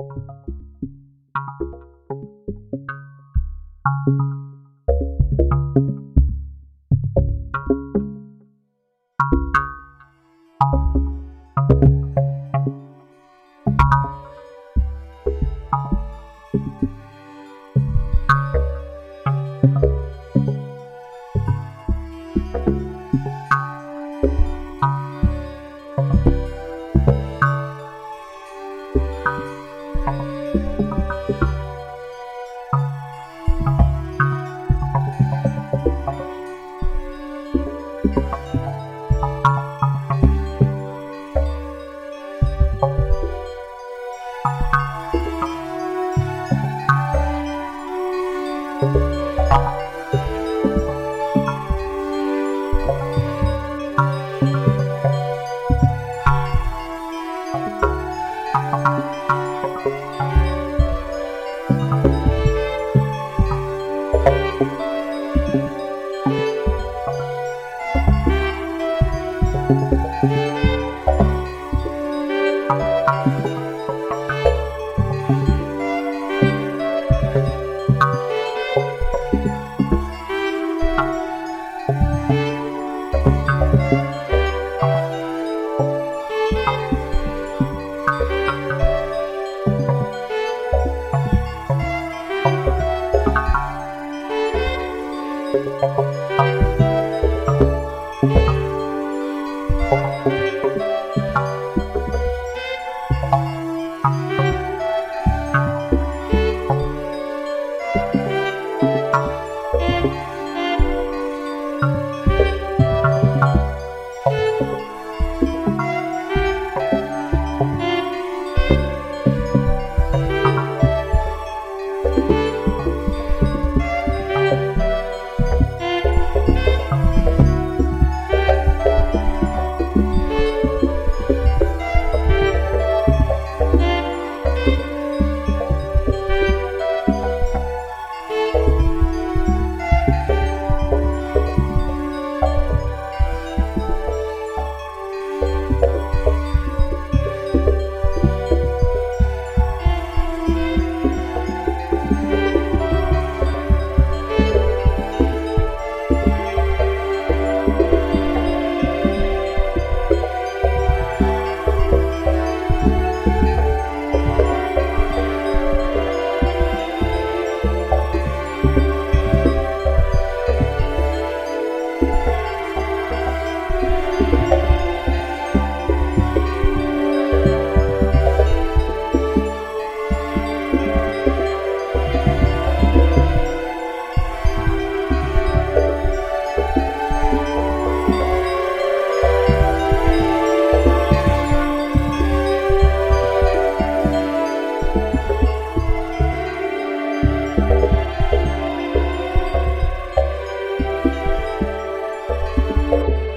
Thank you. thank Thank